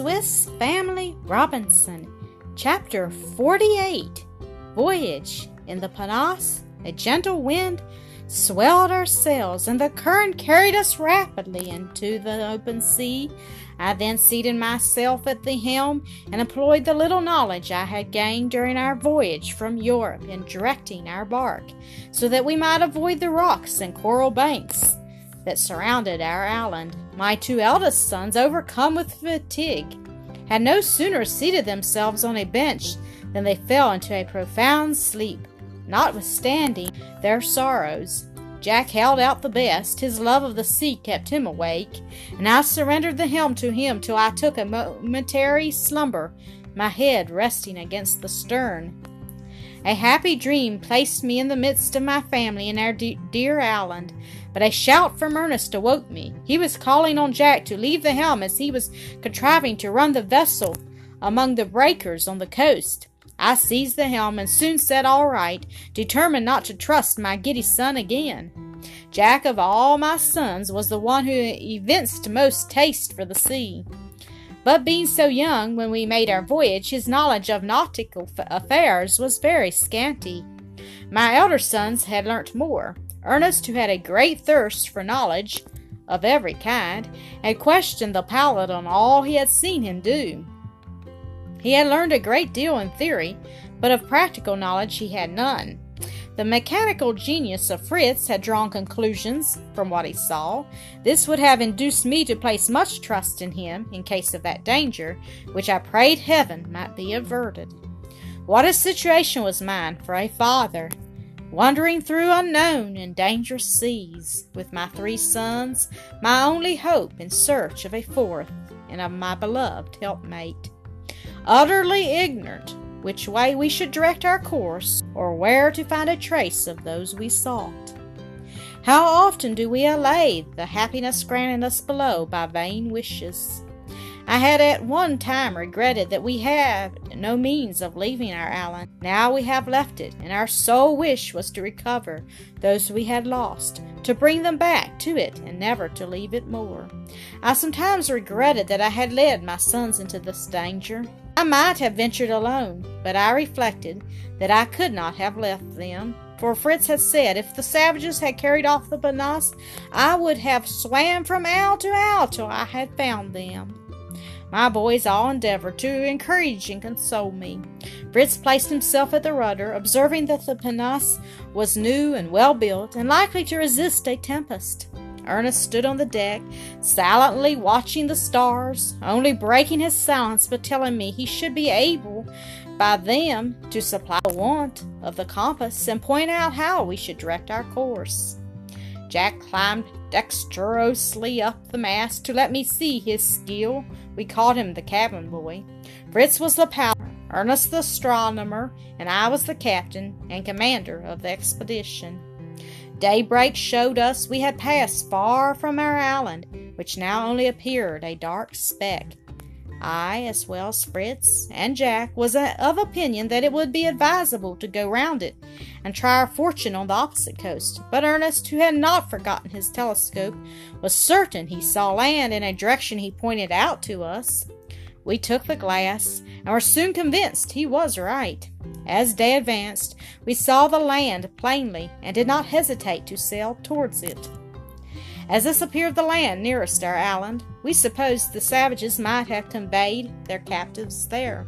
Swiss Family Robinson, Chapter 48 Voyage in the Pinnace. A gentle wind swelled our sails, and the current carried us rapidly into the open sea. I then seated myself at the helm and employed the little knowledge I had gained during our voyage from Europe in directing our bark, so that we might avoid the rocks and coral banks that surrounded our island. My two eldest sons, overcome with fatigue, had no sooner seated themselves on a bench than they fell into a profound sleep. Notwithstanding their sorrows, Jack held out the best. His love of the sea kept him awake, and I surrendered the helm to him till I took a momentary slumber, my head resting against the stern. A happy dream placed me in the midst of my family in our de- dear island, but a shout from Ernest awoke me. He was calling on Jack to leave the helm as he was contriving to run the vessel among the breakers on the coast. I seized the helm and soon set all right, determined not to trust my giddy son again. Jack of all my sons was the one who evinced most taste for the sea. But being so young when we made our voyage, his knowledge of nautical affairs was very scanty. My elder sons had learnt more. Ernest, who had a great thirst for knowledge of every kind, had questioned the pilot on all he had seen him do. He had learned a great deal in theory, but of practical knowledge he had none. The mechanical genius of Fritz had drawn conclusions from what he saw. This would have induced me to place much trust in him in case of that danger, which I prayed heaven might be averted. What a situation was mine for a father! Wandering through unknown and dangerous seas, with my three sons, my only hope in search of a fourth, and of my beloved helpmate utterly ignorant which way we should direct our course or where to find a trace of those we sought. How often do we allay the happiness granted us below by vain wishes? I had at one time regretted that we had no means of leaving our island. Now we have left it, and our sole wish was to recover those we had lost, to bring them back to it, and never to leave it more. I sometimes regretted that I had led my sons into this danger. I might have ventured alone, but I reflected that I could not have left them. For Fritz had said, if the savages had carried off the Pinnace, I would have swam from owl to owl till I had found them. My boys all endeavored to encourage and console me. Fritz placed himself at the rudder, observing that the Pinnace was new and well built and likely to resist a tempest. Ernest stood on the deck, silently watching the stars, only breaking his silence by telling me he should be able by them to supply the want of the compass and point out how we should direct our course. Jack climbed dexterously up the mast to let me see his skill. We called him the cabin boy. Fritz was the pilot, Ernest the astronomer, and I was the captain and commander of the expedition. Daybreak showed us we had passed far from our island, which now only appeared a dark speck. I, as well as Fritz and Jack, was of opinion that it would be advisable to go round it and try our fortune on the opposite coast. But Ernest, who had not forgotten his telescope, was certain he saw land in a direction he pointed out to us. We took the glass and were soon convinced he was right. As day advanced, we saw the land plainly and did not hesitate to sail towards it. As this appeared the land nearest our island, we supposed the savages might have conveyed their captives there.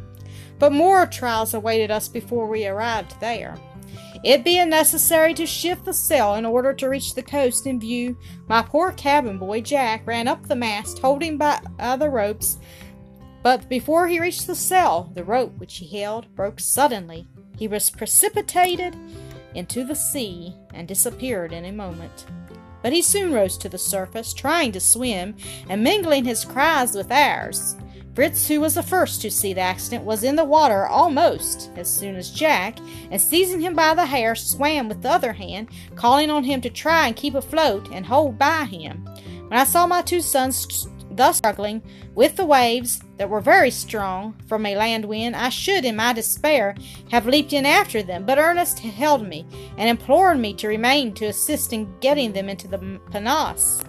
But more trials awaited us before we arrived there. It being necessary to shift the sail in order to reach the coast in view, my poor cabin boy Jack ran up the mast, holding by uh, the ropes but before he reached the cell, the rope which he held broke suddenly. He was precipitated into the sea and disappeared in a moment. But he soon rose to the surface, trying to swim and mingling his cries with ours. Fritz, who was the first to see the accident, was in the water almost as soon as Jack, and seizing him by the hair, swam with the other hand, calling on him to try and keep afloat and hold by him. When I saw my two sons thus struggling with the waves that were very strong from a land wind, I should, in my despair, have leaped in after them, but Ernest held me and implored me to remain to assist in getting them into the pinnace.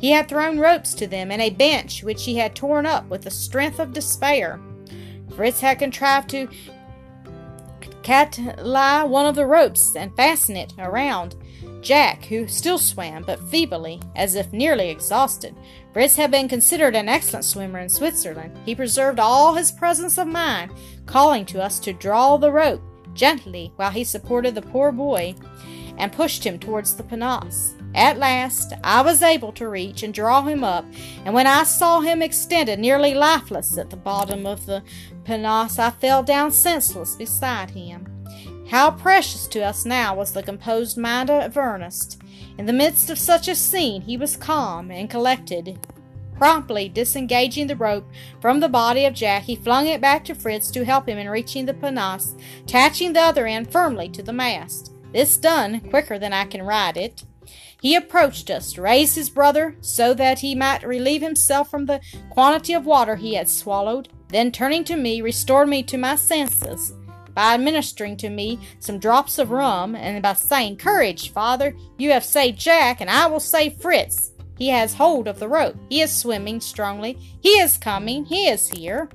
He had thrown ropes to them and a bench which he had torn up with the strength of despair. Fritz had contrived to catlie one of the ropes and fasten it around Jack, who still swam, but feebly, as if nearly exhausted. Fritz had been considered an excellent swimmer in Switzerland. He preserved all his presence of mind, calling to us to draw the rope gently while he supported the poor boy and pushed him towards the pinnace. At last, I was able to reach and draw him up, and when I saw him extended nearly lifeless at the bottom of the pinnace, I fell down senseless beside him. How precious to us now was the composed mind of Ernest. In the midst of such a scene, he was calm and collected. Promptly disengaging the rope from the body of Jack, he flung it back to Fritz to help him in reaching the pinnace, attaching the other end firmly to the mast. This done, quicker than I can write it, he approached us, raised his brother so that he might relieve himself from the quantity of water he had swallowed, then turning to me, restored me to my senses by administering to me some drops of rum and by saying, Courage, father, you have saved Jack, and I will save Fritz. He has hold of the rope. He is swimming strongly. He is coming. He is here.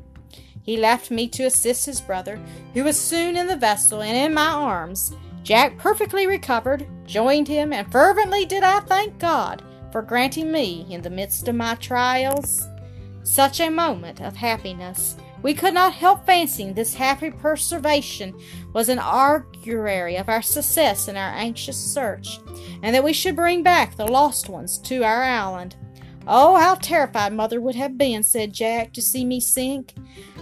He left me to assist his brother, who was soon in the vessel and in my arms. Jack perfectly recovered, joined him, and fervently did I thank God for granting me, in the midst of my trials, such a moment of happiness. We could not help fancying this happy preservation was an augury of our success in our anxious search, and that we should bring back the lost ones to our island. Oh, how terrified mother would have been, said Jack, to see me sink.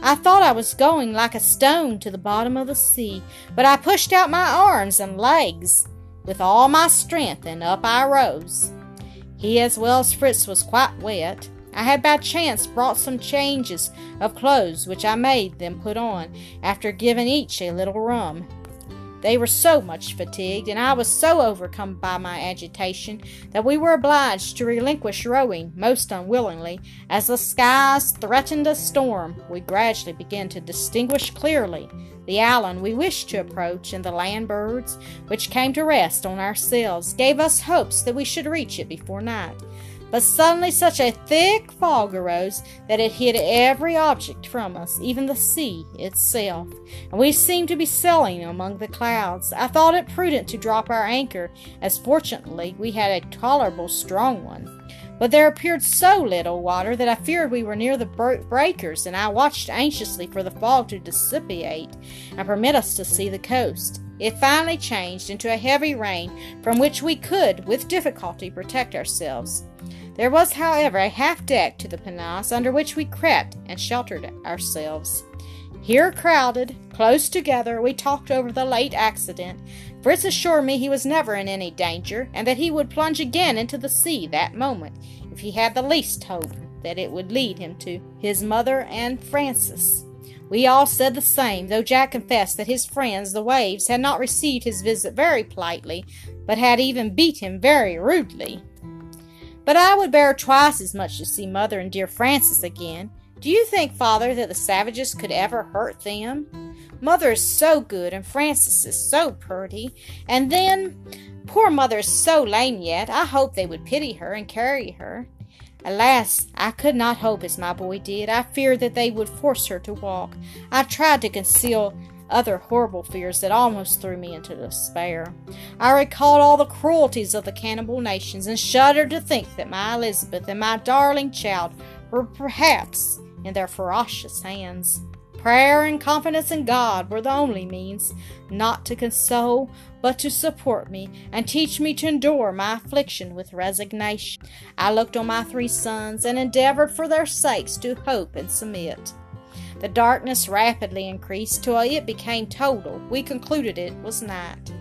I thought I was going like a stone to the bottom of the sea, but I pushed out my arms and legs with all my strength, and up I rose. He, as well as Fritz, was quite wet. I had by chance brought some changes of clothes which I made them put on, after giving each a little rum. They were so much fatigued, and I was so overcome by my agitation, that we were obliged to relinquish rowing most unwillingly. As the skies threatened a storm, we gradually began to distinguish clearly the island we wished to approach, and the land birds which came to rest on our sails gave us hopes that we should reach it before night. But suddenly such a thick fog arose that it hid every object from us, even the sea itself, and we seemed to be sailing among the clouds. I thought it prudent to drop our anchor, as fortunately we had a tolerable strong one. But there appeared so little water that I feared we were near the breakers, and I watched anxiously for the fog to dissipate and permit us to see the coast. It finally changed into a heavy rain from which we could, with difficulty, protect ourselves. There was, however, a half deck to the pinnace under which we crept and sheltered ourselves. Here, crowded, close together, we talked over the late accident. Fritz assured me he was never in any danger, and that he would plunge again into the sea that moment if he had the least hope that it would lead him to his mother and Francis. We all said the same, though Jack confessed that his friends, the waves, had not received his visit very politely, but had even beat him very rudely. But I would bear twice as much to see Mother and dear Francis again. Do you think, Father, that the savages could ever hurt them? Mother is so good, and Francis is so pretty. And then, poor Mother is so lame yet. I hope they would pity her and carry her. Alas, I could not hope as my boy did. I feared that they would force her to walk. I tried to conceal other horrible fears that almost threw me into despair. I recalled all the cruelties of the cannibal nations and shuddered to think that my Elizabeth and my darling child were perhaps in their ferocious hands. Prayer and confidence in God were the only means, not to console, but to support me and teach me to endure my affliction with resignation. I looked on my three sons and endeavored for their sakes to hope and submit. The darkness rapidly increased till it became total. We concluded it was night.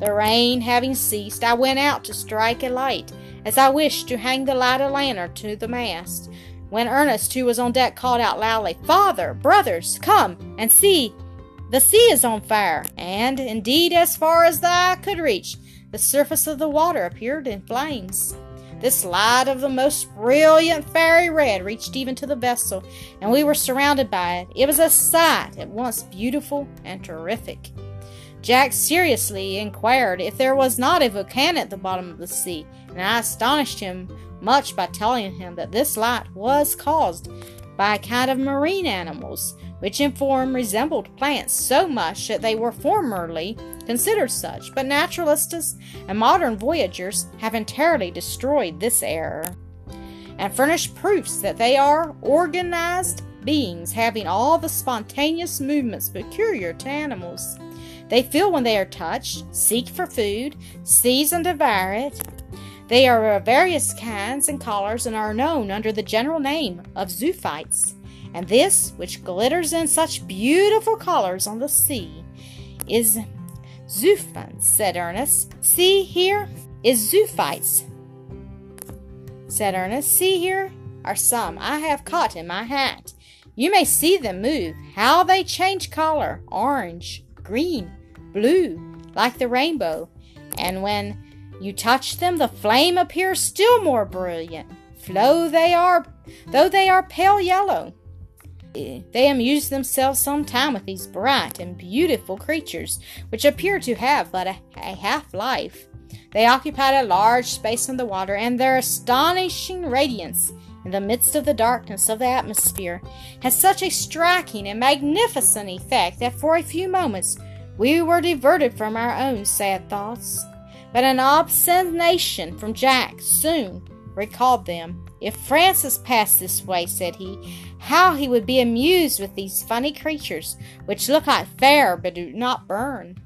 The rain having ceased, I went out to strike a light, as I wished to hang the lighted lantern to the mast. When Ernest, who was on deck, called out loudly, Father, brothers, come and see! The sea is on fire! And, indeed, as far as the eye could reach, the surface of the water appeared in flames. This light of the most brilliant fairy red reached even to the vessel, and we were surrounded by it. It was a sight at once beautiful and terrific. Jack seriously inquired if there was not a volcano at the bottom of the sea, and I astonished him much by telling him that this light was caused by a kind of marine animals, which in form resembled plants so much that they were formerly considered such, but naturalists and modern voyagers have entirely destroyed this error, and furnished proofs that they are organized beings having all the spontaneous movements peculiar to animals. They feel when they are touched, seek for food, seize and devour it. They are of various kinds and colors and are known under the general name of zoophytes. And this, which glitters in such beautiful colors on the sea, is Zoophytes, said Ernest. See here is zoophytes, said Ernest. See here are some I have caught in my hat. You may see them move, how they change color orange, green, blue, like the rainbow. And when you touch them, the flame appears still more brilliant. Flow they are, though they are pale yellow. They amuse themselves some time with these bright and beautiful creatures, which appear to have but a, a half life. They occupied a large space in the water, and their astonishing radiance in the midst of the darkness of the atmosphere had such a striking and magnificent effect that for a few moments we were diverted from our own sad thoughts. But an observation from Jack soon recalled them. If Francis passed this way, said he, how he would be amused with these funny creatures, which look like fire but do not burn.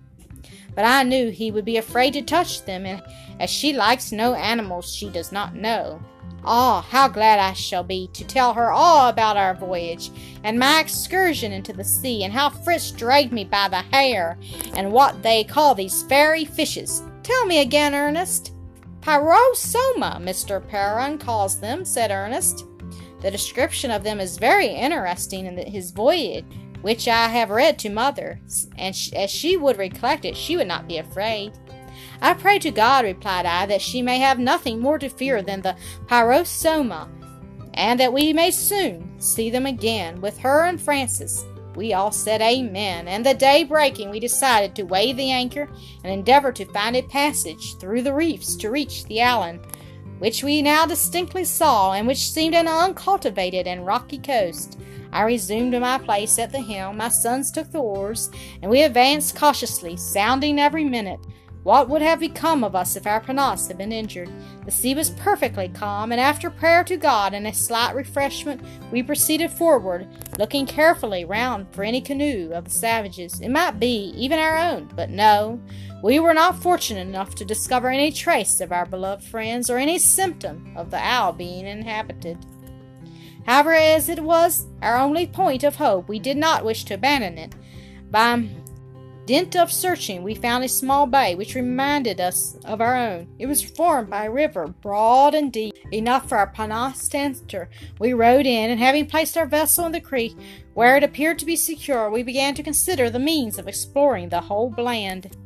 But I knew he would be afraid to touch them, and as she likes no animals she does not know. Ah, how glad I shall be to tell her all about our voyage, and my excursion into the sea, and how Fritz dragged me by the hair, and what they call these fairy fishes. Tell me again, Ernest. Pyrosoma, Mr. Peron calls them, said Ernest. The description of them is very interesting in his voyage, which I have read to mother, and as she would recollect it, she would not be afraid. I pray to God, replied I, that she may have nothing more to fear than the pyrosoma, and that we may soon see them again with her and Francis. We all said amen, and the day breaking, we decided to weigh the anchor and endeavor to find a passage through the reefs to reach the island, which we now distinctly saw, and which seemed an uncultivated and rocky coast. I resumed my place at the helm, my sons took the oars, and we advanced cautiously, sounding every minute. What would have become of us if our pinnace had been injured? The sea was perfectly calm, and after prayer to God and a slight refreshment, we proceeded forward, looking carefully round for any canoe of the savages. It might be even our own, but no, we were not fortunate enough to discover any trace of our beloved friends or any symptom of the isle being inhabited. However, as it was our only point of hope, we did not wish to abandon it. By dint of searching, we found a small bay which reminded us of our own. It was formed by a river, broad and deep, enough for our to. We rowed in, and having placed our vessel in the creek, where it appeared to be secure, we began to consider the means of exploring the whole land.